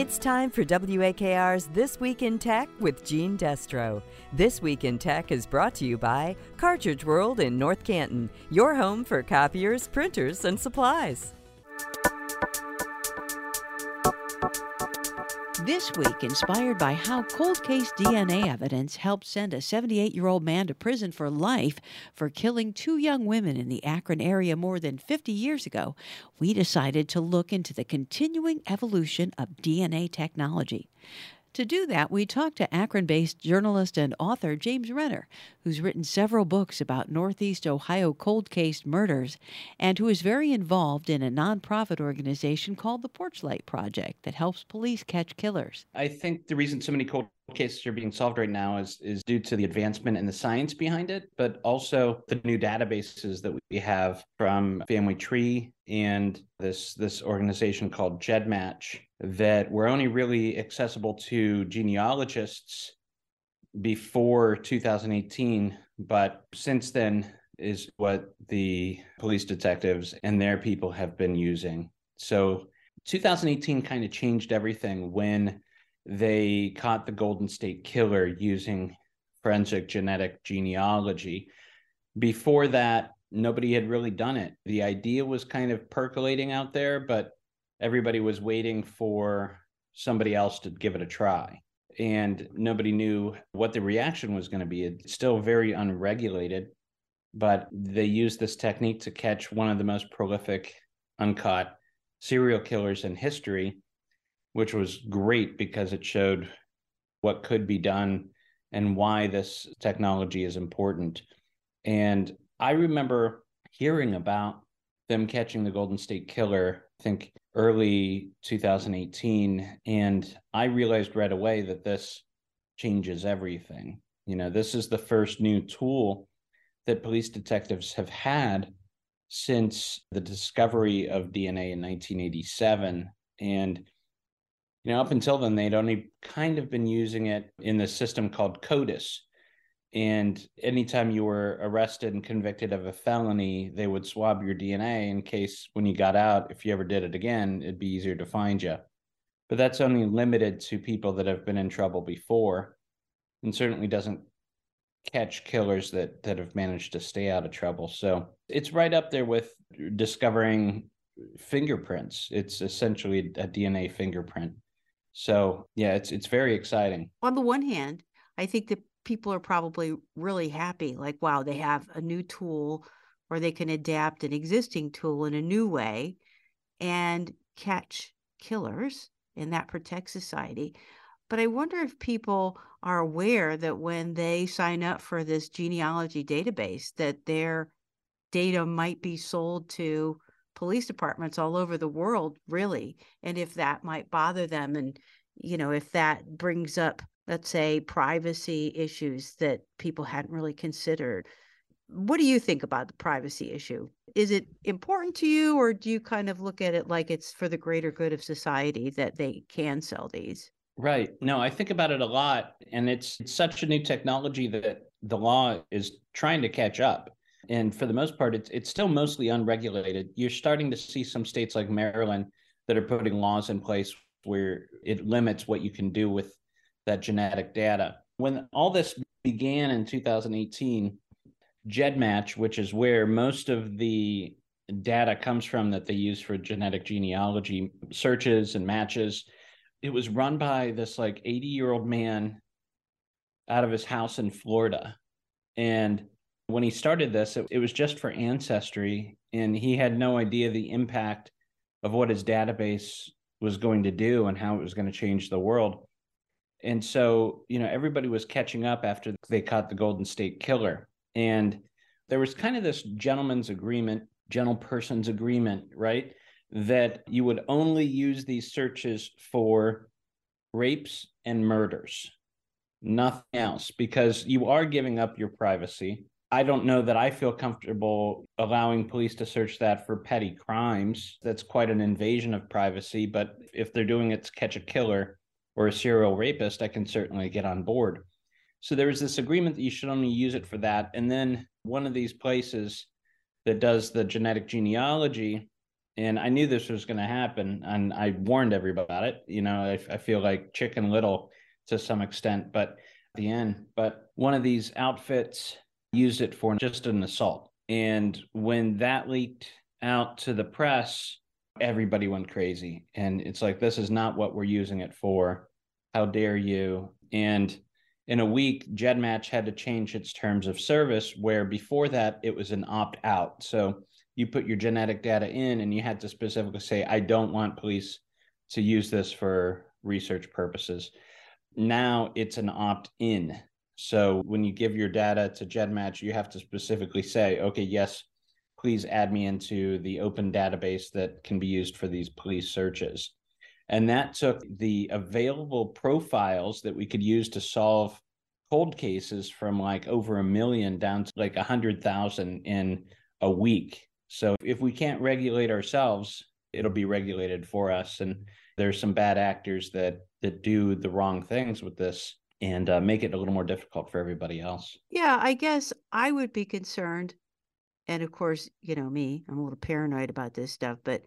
It's time for WAKR's This Week in Tech with Jeanne Destro. This Week in Tech is brought to you by Cartridge World in North Canton, your home for copiers, printers, and supplies. This week, inspired by how cold case DNA evidence helped send a 78 year old man to prison for life for killing two young women in the Akron area more than 50 years ago, we decided to look into the continuing evolution of DNA technology. To do that, we talked to Akron based journalist and author James Renner, who's written several books about Northeast Ohio cold case murders and who is very involved in a nonprofit organization called the Porchlight Project that helps police catch killers. I think the reason so many cold cases are being solved right now is is due to the advancement in the science behind it, but also the new databases that we have from Family Tree and this this organization called GEDmatch that were only really accessible to genealogists before 2018, but since then is what the police detectives and their people have been using. So 2018 kind of changed everything when they caught the Golden State Killer using forensic genetic genealogy. Before that, nobody had really done it. The idea was kind of percolating out there, but everybody was waiting for somebody else to give it a try. And nobody knew what the reaction was going to be. It's still very unregulated, but they used this technique to catch one of the most prolific uncaught serial killers in history which was great because it showed what could be done and why this technology is important. And I remember hearing about them catching the Golden State Killer, I think early 2018. And I realized right away that this changes everything. You know, this is the first new tool that police detectives have had since the discovery of DNA in 1987. And you know, up until then, they'd only kind of been using it in the system called CODIS. And anytime you were arrested and convicted of a felony, they would swab your DNA in case when you got out, if you ever did it again, it'd be easier to find you. But that's only limited to people that have been in trouble before and certainly doesn't catch killers that that have managed to stay out of trouble. So it's right up there with discovering fingerprints. It's essentially a DNA fingerprint. So yeah, it's it's very exciting. On the one hand, I think that people are probably really happy, like, wow, they have a new tool or they can adapt an existing tool in a new way and catch killers, and that protects society. But I wonder if people are aware that when they sign up for this genealogy database, that their data might be sold to police departments all over the world, really, and if that might bother them, and you know, if that brings up, let's say, privacy issues that people hadn't really considered. What do you think about the privacy issue? Is it important to you, or do you kind of look at it like it's for the greater good of society that they can sell these? Right. No, I think about it a lot. And it's, it's such a new technology that the law is trying to catch up and for the most part, it's it's still mostly unregulated. You're starting to see some states like Maryland that are putting laws in place where it limits what you can do with that genetic data. When all this began in 2018, GEDmatch, which is where most of the data comes from that they use for genetic genealogy searches and matches, it was run by this like 80 year old man out of his house in Florida. And when he started this, it, it was just for ancestry, and he had no idea the impact of what his database was going to do and how it was going to change the world. And so, you know, everybody was catching up after they caught the Golden State Killer. And there was kind of this gentleman's agreement, gentle person's agreement, right? That you would only use these searches for rapes and murders, nothing else, because you are giving up your privacy. I don't know that I feel comfortable allowing police to search that for petty crimes. That's quite an invasion of privacy. But if they're doing it to catch a killer or a serial rapist, I can certainly get on board. So there was this agreement that you should only use it for that. And then one of these places that does the genetic genealogy And I knew this was going to happen, and I warned everybody about it. You know, I, I feel like Chicken Little to some extent, but the end. But one of these outfits used it for just an assault. And when that leaked out to the press, everybody went crazy. And it's like, this is not what we're using it for. How dare you? And in a week, GEDmatch had to change its terms of service, where before that it was an opt out. So you put your genetic data in and you had to specifically say, I don't want police to use this for research purposes. Now it's an opt in. So when you give your data to GEDmatch, you have to specifically say, okay, yes, please add me into the open database that can be used for these police searches. And that took the available profiles that we could use to solve cold cases from like over a million down to like a hundred thousand in a week. So if we can't regulate ourselves, it'll be regulated for us. And there's some bad actors that that do the wrong things with this and uh, make it a little more difficult for everybody else. Yeah, I guess I would be concerned. And of course, you know me, I'm a little paranoid about this stuff, but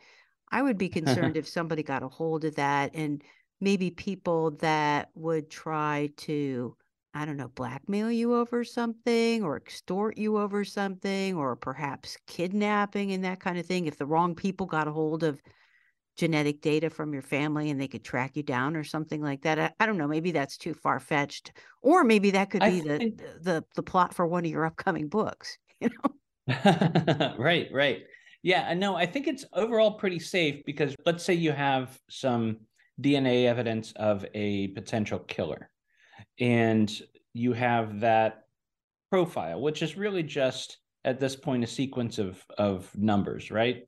I would be concerned if somebody got a hold of that and maybe people that would try to, I don't know, blackmail you over something or extort you over something or perhaps kidnapping and that kind of thing. If the wrong people got a hold of genetic data from your family and they could track you down or something like that. I, I don't know. Maybe that's too far fetched, or maybe that could be the, think... the, the the plot for one of your upcoming books. You know. right. Right. Yeah, no, I think it's overall pretty safe because let's say you have some DNA evidence of a potential killer and you have that profile, which is really just at this point a sequence of of numbers, right?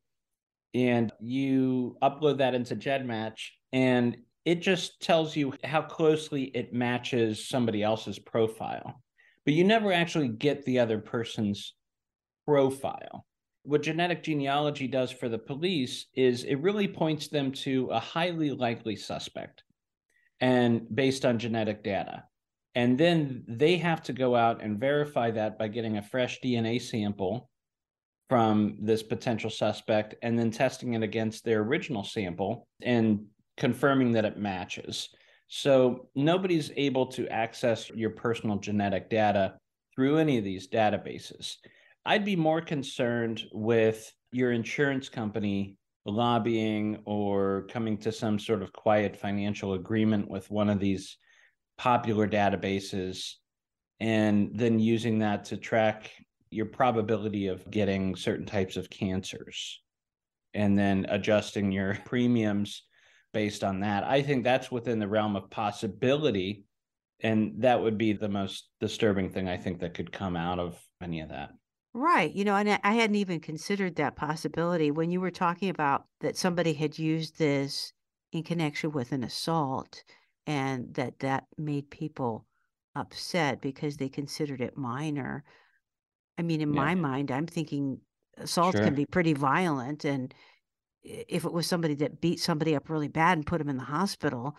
And you upload that into GEDmatch and it just tells you how closely it matches somebody else's profile. But you never actually get the other person's profile what genetic genealogy does for the police is it really points them to a highly likely suspect and based on genetic data and then they have to go out and verify that by getting a fresh dna sample from this potential suspect and then testing it against their original sample and confirming that it matches. So nobody's able to access your personal genetic data through any of these databases. I'd be more concerned with your insurance company lobbying or coming to some sort of quiet financial agreement with one of these popular databases and then using that to track your probability of getting certain types of cancers and then adjusting your premiums based on that. I think that's within the realm of possibility. And that would be the most disturbing thing I think that could come out of any of that. Right. You know, and I hadn't even considered that possibility when you were talking about that somebody had used this in connection with an assault and that that made people upset because they considered it minor. I mean, in yeah. my mind, I'm thinking uh, assaults sure. can be pretty violent. And if it was somebody that beat somebody up really bad and put them in the hospital,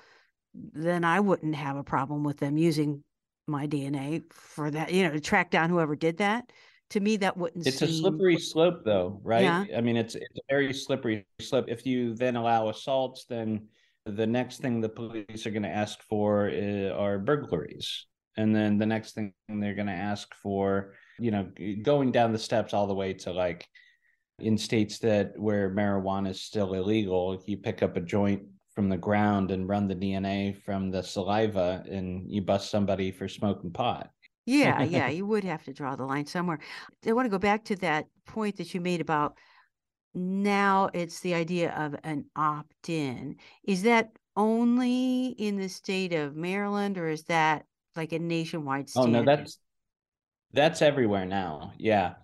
then I wouldn't have a problem with them using my DNA for that, you know, to track down whoever did that to me that wouldn't it's seem... a slippery slope though right yeah. i mean it's it's a very slippery slope if you then allow assaults then the next thing the police are going to ask for is, are burglaries and then the next thing they're going to ask for you know going down the steps all the way to like in states that where marijuana is still illegal you pick up a joint from the ground and run the dna from the saliva and you bust somebody for smoking pot yeah, yeah, you would have to draw the line somewhere. I want to go back to that point that you made about now it's the idea of an opt in. Is that only in the state of Maryland or is that like a nationwide standard? Oh, no, that's that's everywhere now. Yeah.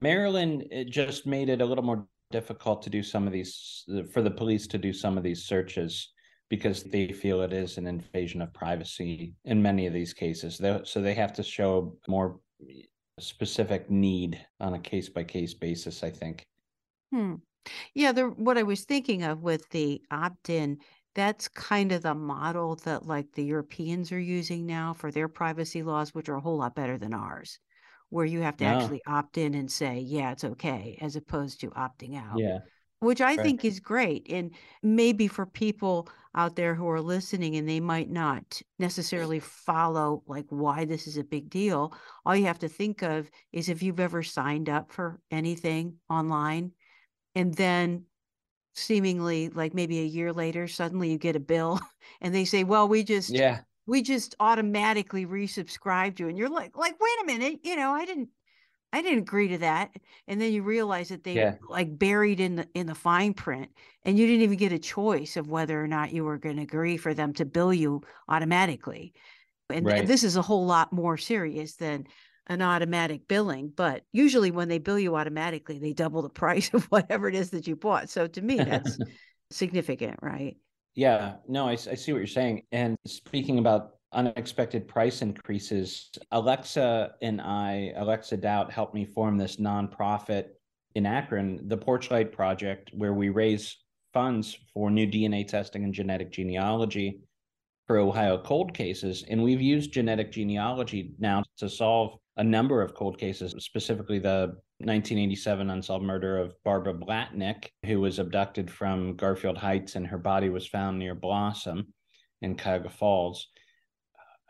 Maryland it just made it a little more difficult to do some of these for the police to do some of these searches because they feel it is an invasion of privacy in many of these cases. So they have to show more specific need on a case by case basis, I think. Hmm. Yeah, the what I was thinking of with the opt-in, that's kind of the model that like the Europeans are using now for their privacy laws, which are a whole lot better than ours, where you have to yeah. actually opt in and say, yeah, it's okay, as opposed to opting out. Yeah. which I Right. think is great. And maybe for people out there who are listening and they might not necessarily follow like why this is a big deal, all you have to think of is if you've ever signed up for anything online and then seemingly like maybe a year later suddenly you get a bill and they say, "Well, we just Yeah. We just automatically resubscribed you." And you're like, like, "Wait a minute, you know, I didn't I didn't agree to that. And then you realize that they Yeah. like buried in the in the fine print and you didn't even get a choice of whether or not you were going to agree for them to bill you automatically. And Right. this is a whole lot more serious than an automatic billing, but usually when they bill you automatically, they double the price of whatever it is that you bought. So to me, that's significant, right? Yeah, no, I see what you're saying. And speaking about unexpected price increases, Alexa and I, Alexa Doubt, helped me form this nonprofit in Akron, the Porchlight Project, where we raise funds for new DNA testing and genetic genealogy for Ohio cold cases. And we've used genetic genealogy now to solve a number of cold cases, specifically the 1987 unsolved murder of Barbara Blatnik, who was abducted from Garfield Heights and her body was found near Blossom in Cuyahoga Falls.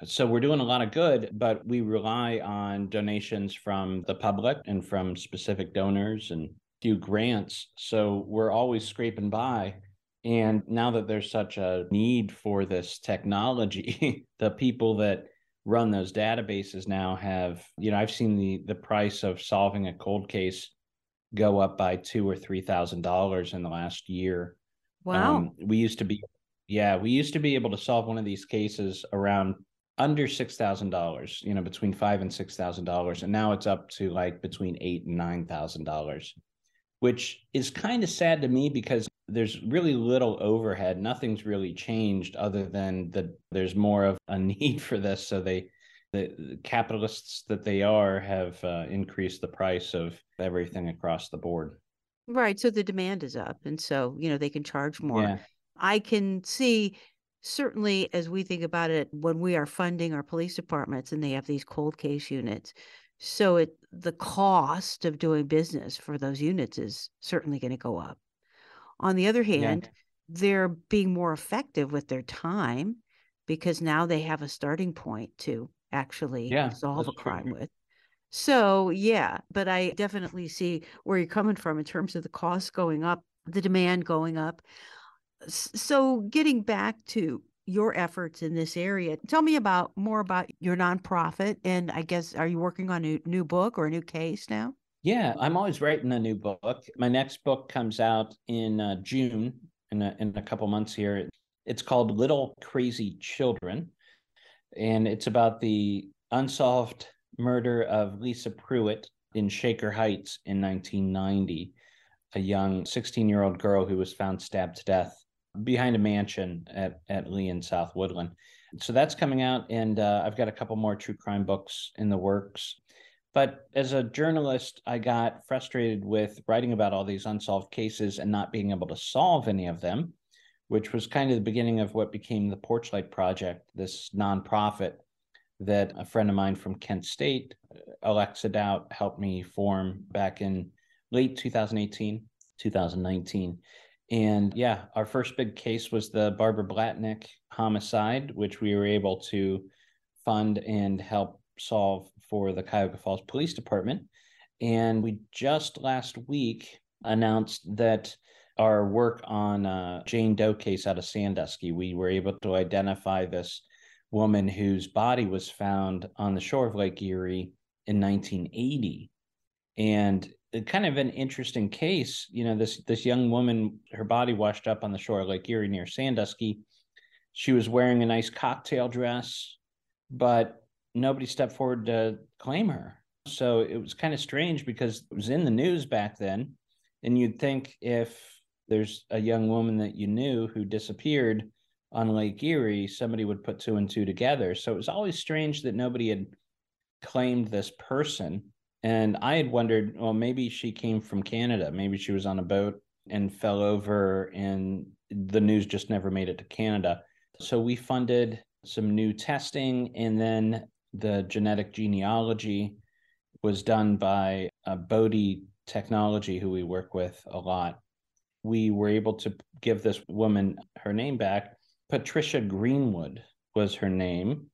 So we're doing a lot of good, but we rely on donations from the public and from specific donors and few grants. So we're always scraping by. And now that there's such a need for this technology, the people that run those databases now have, you know, I've seen the the price of solving a cold case go up by two or three thousand dollars in the last year. Wow. Um, we used to be, yeah, we used to be able to solve one of these cases around under six thousand dollars, you know, between five and six thousand dollars, and now it's up to like between eight and nine thousand dollars, which is kind of sad to me because there's really little overhead. Nothing's really changed other than that there's more of a need for this. So they, the, the capitalists that they are, have uh, increased the price of everything across the board. Right. So the demand is up. And so, you know, they can charge more. Yeah. I can see certainly as we think about it when we are funding our police departments and they have these cold case units. So it the cost of doing business for those units is certainly going to go up. On the other Yeah. hand, they're being more effective with their time because now they have a starting point to actually Yeah, solve a that's true. crime with. So, yeah, but I definitely see where you're coming from in terms of the cost going up, the demand going up. So, getting back to your efforts in this area, tell me about more about your nonprofit. And I guess, are you working on a new book or a new case now? Yeah, I'm always writing a new book. My next book comes out in uh, June, in a, in a couple months here. It's called Little Crazy Children, and it's about the unsolved murder of Lisa Pruett in Shaker Heights in 1990, a young 16 year old girl who was found stabbed to death behind a mansion at, at Lee in South Woodland. So that's coming out, and uh, I've got a couple more true crime books in the works. But as a journalist, I got frustrated with writing about all these unsolved cases and not being able to solve any of them, which was kind of the beginning of what became the Porchlight Project, this nonprofit that a friend of mine from Kent State, Alexa Doubt, helped me form back in late 2018, 2019. And yeah, our first big case was the Barbara Blatnik homicide, which we were able to fund and help solve for the Cuyahoga Falls Police Department. And we just last week announced that our work on uh, Jane Doe case out of Sandusky, we were able to identify this woman whose body was found on the shore of Lake Erie in 1980. And kind of an interesting case, you know, this this young woman, her body washed up on the shore of Lake Erie near Sandusky. She was wearing a nice cocktail dress, but nobody stepped forward to claim her. So it was kind of strange because it was in the news back then. And you'd think if there's a young woman that you knew who disappeared on Lake Erie, somebody would put two and two together. So it was always strange that nobody had claimed this person. And I had wondered, well, maybe she came from Canada. Maybe she was on a boat and fell over, and the news just never made it to Canada. So we funded some new testing, and then the genetic genealogy was done by uh, Bode Technology, who we work with a lot. we were able to give this woman her name back. Patricia Greenwood was her name.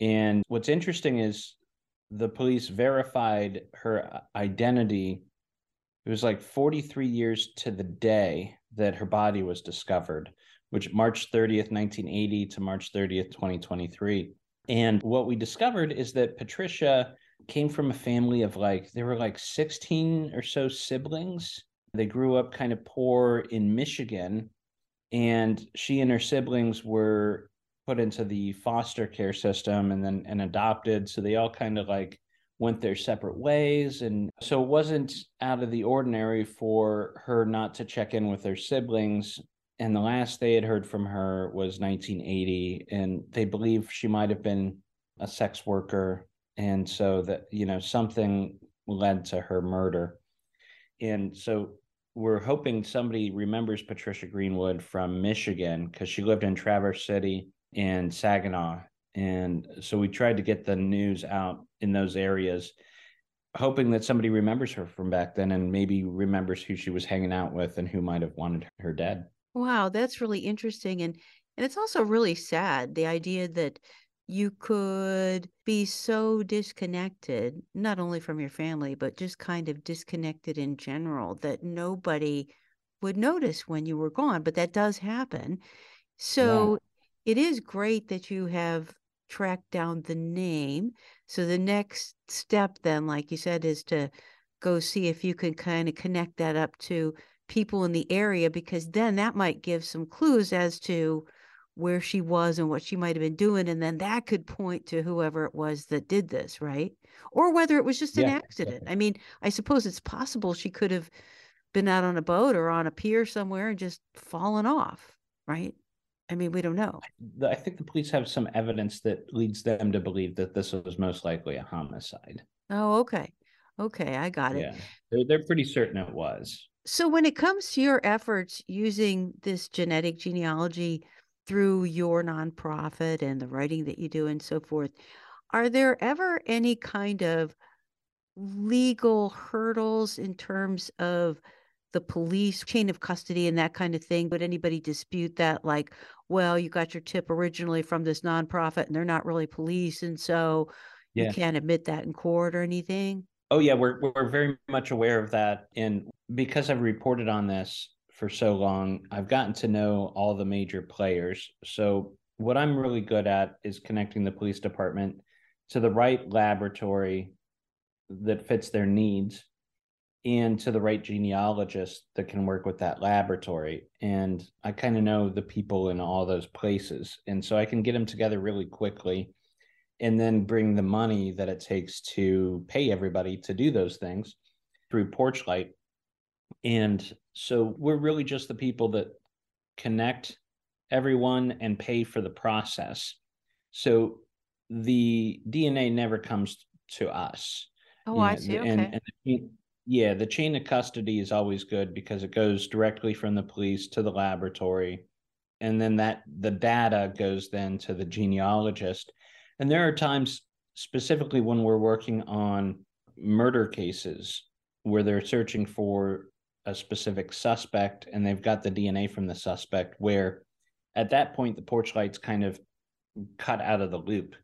And what's interesting is the police verified her identity. It was like 43 years to the day that her body was discovered, which March 30th, 1980 to March 30th, 2023. And what we discovered is that Patricia came from a family of like, there were like 16 or so siblings. They grew up kind of poor in Michigan. And she and her siblings were put into the foster care system and then and adopted. So they all kind of like went their separate ways. And so it wasn't out of the ordinary for her not to check in with her siblings. And the last they had heard from her was 1980. And they believe she might have been a sex worker. And so that, you know, something led to her murder. And so we're hoping somebody remembers Patricia Greenwood from Michigan because she lived in Traverse City and Saginaw. And so we tried to get the news out in those areas, hoping that somebody remembers her from back then and maybe remembers who she was hanging out with and who might have wanted her dead. Wow, that's really interesting. And and it's also really sad the idea that you could be so disconnected, not only from your family, but just kind of disconnected in general, that nobody would notice when you were gone. But that does happen. So it is great that you have tracked down the name. So the next step, then, like you said, is to go see if you can kind of connect that up to people in the area, because then that might give some clues as to where she was and what she might have been doing. And then that could point to whoever it was that did this, right? Or whether it was just an Yeah. accident. I mean, I suppose it's possible she could have been out on a boat or on a pier somewhere and just fallen off, right? I mean, we don't know. I think the police have some evidence that leads them to believe that this was most likely a homicide. Oh, okay. Okay, I got it. Yeah. They're, they're pretty certain it was. So when it comes to your efforts using this genetic genealogy through your nonprofit and the writing that you do and so forth, are there ever any kind of legal hurdles in terms of the police chain of custody and that kind of thing? Would anybody dispute that? Like, well, you got your tip originally from this nonprofit and they're not really police, and so you can't admit that in court or anything? Oh yeah, we're we're very much aware of that, and because I've reported on this for so long, I've gotten to know all the major players. So what I'm really good at is connecting the police department to the right laboratory that fits their needs and to the right genealogist that can work with that laboratory. And I kind of know the people in all those places. And so I can get them together really quickly and then bring the money that it takes to pay everybody to do those things through Porchlight. And so we're really just the people that connect everyone and pay for the process. So the DNA never comes to us. Oh, you I see. Okay. And, and the yeah, the chain of custody is always good because it goes directly from the police to the laboratory. And then that the data goes then to the genealogist. And there are times specifically when we're working on murder cases where they're searching for a specific suspect and they've got the DNA from the suspect where at that point the Porchlight's kind of cut out of the loop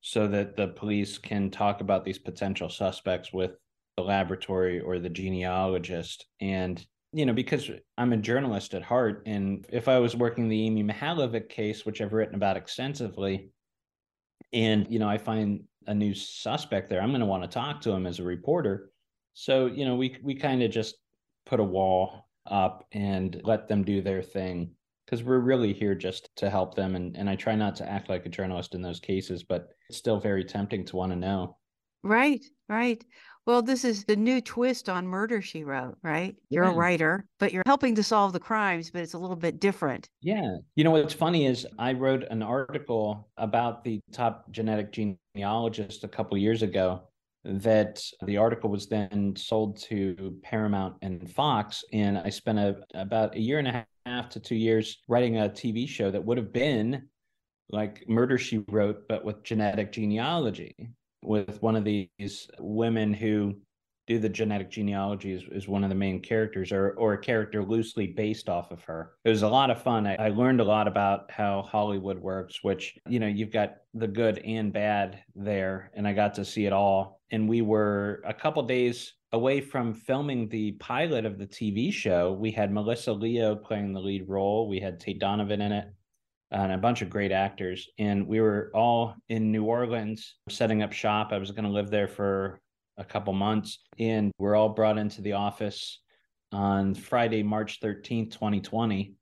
so that the police can talk about these potential suspects with the laboratory or the genealogist. And you know because i'm a journalist at heart and if i was working the amy Mihaljevic case which i've written about extensively and you know i find a new suspect there i'm going to want to talk to him as a reporter. So you know we we kind of just put a wall up and let them do their thing because we're really here just to help them and, and i try not to act like a journalist in those cases but it's still very tempting to want to know Right, right. Well, this is the new twist on Murder She Wrote, right? You're a writer, but you're helping to solve the crimes, but it's a little bit different. Yeah. You know what's funny is I wrote an article about the top genetic genealogist a couple years ago that the article was then sold to Paramount and Fox and I spent a, about a year and a half to 2 years writing a TV show that would have been like Murder She Wrote but with genetic genealogy with one of these women who do the genetic genealogy as, as one of the main characters or, or a character loosely based off of her. It was a lot of fun. I, I learned a lot about how Hollywood works, which, you know, you've got the good and bad there. And I got to see it all. And we were a couple days away from filming the pilot of the TV show. We had Melissa Leo playing the lead role. We had Tate Donovan in it and a bunch of great actors. And we were all in New Orleans setting up shop. I was going to live there for a couple months. And we're all brought into the office on Friday, March 13th, 2020,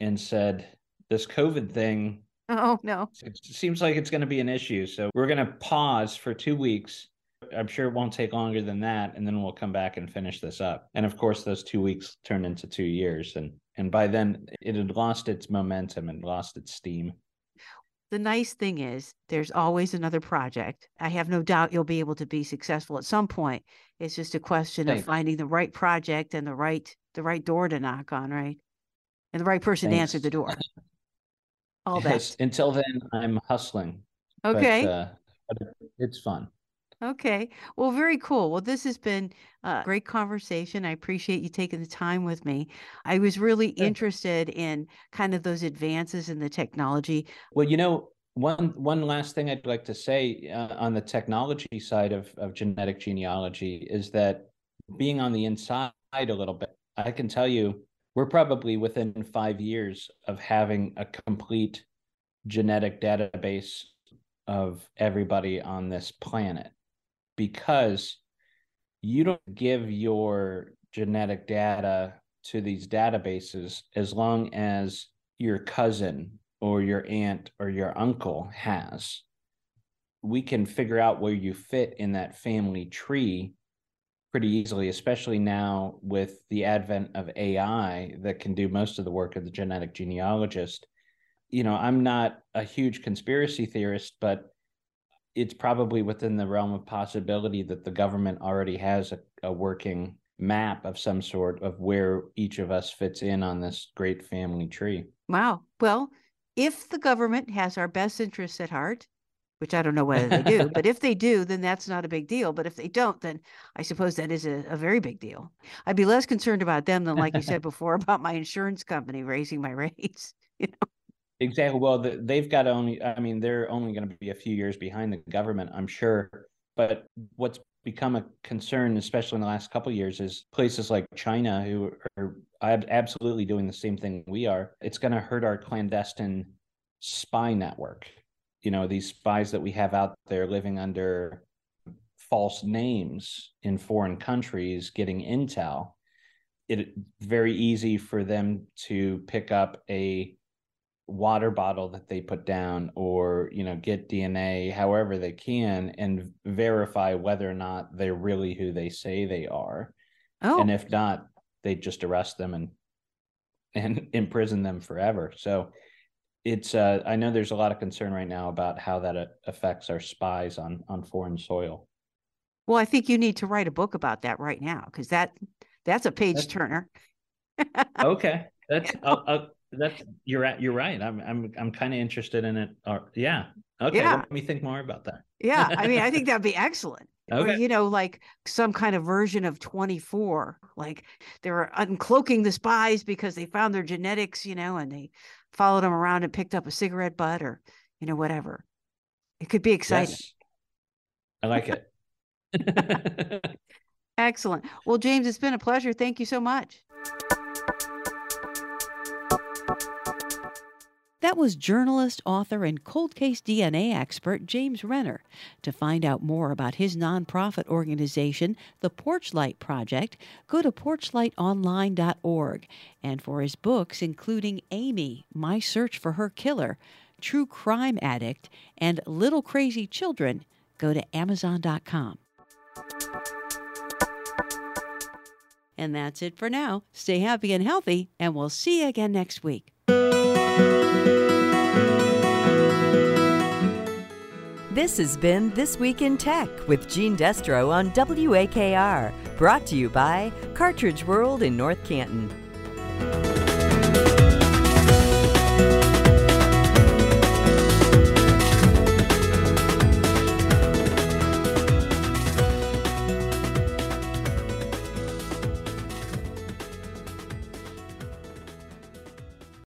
and said, This COVID thing. Oh, no. It seems like it's going to be an issue. So we're going to pause for two weeks. I'm sure it won't take longer than that. And then we'll come back and finish this up. And of course, those two weeks turned into two years. And and by then it had lost its momentum and lost its steam the nice thing is there's always another project. I have no doubt you'll be able to be successful at some point. It's just a question Thanks. of finding the right project and the right the right door to knock on, right? And the right person Thanks. to answer the door. All yes, that. Until then, I'm hustling. Okay. But, uh, but it's fun. Okay. Well, very cool. Well, this has been a great conversation. I appreciate you taking the time with me. I was really interested in kind of those advances in the technology. Well, you know, one one last thing I'd like to say uh, on the technology side of of genetic genealogy is that being on the inside a little bit, I can tell you we're probably within 5 years of having a complete genetic database of everybody on this planet because you don't give your genetic data to these databases as long as your cousin or your aunt or your uncle has. We can figure out where you fit in that family tree pretty easily, especially now with the advent of AI that can do most of the work of the genetic genealogist. You know, I'm not a huge conspiracy theorist, but it's probably within the realm of possibility that the government already has a, a working map of some sort of where each of us fits in on this great family tree. Wow. Well, if the government has our best interests at heart, which I don't know whether they do, but if they do, then that's not a big deal. But if they don't, then I suppose that is a, a very big deal. I'd be less concerned about them than, like you said before, about my insurance company raising my rates. You know. Exactly. Well, the, they've got only, I mean, they're only going to be a few years behind the government, I'm sure. But what's become a concern, especially in the last couple years, is places like China, who are absolutely doing the same thing we are. It's going to hurt our clandestine spy network. You know, these spies that we have out there living under false names in foreign countries getting intel. It very easy for them to pick up a water bottle that they put down or you know get dna however they can and verify whether or not they're really who they say they are. Oh. and if not they just arrest them and and imprison them forever. So it's uh, i know there's a lot of concern right now about how that uh, affects our spies on on foreign soil. Well i think you need to write a book about that right now because that that's a page turner. Okay. That's I'll, I'll, that's you're at you're right. I'm I'm I'm kind of interested in it. Or yeah. Okay. Yeah. Let me think more about that. yeah. I mean, I think that'd be excellent. Okay. Or, you know, like some kind of version of 24. Like they were uncloaking the spies because they found their genetics, you know, and they followed them around and picked up a cigarette butt or, you know, whatever. It could be exciting. Yes. I like it. Excellent. Well, James, it's been a pleasure. Thank you so much. That was journalist, author, and cold case DNA expert James Renner. To find out more about his nonprofit organization, the Porchlight Project, go to porchlightonline.org. And for his books, including Amy, My Search for Her Killer, True Crime Addict, and Little Crazy Children, go to amazon.com. And that's it for now. Stay happy and healthy, and we'll see you again next week. This has been This Week in Tech with Jeanne Destro on WAKR, brought to you by Cartridge World in North Canton.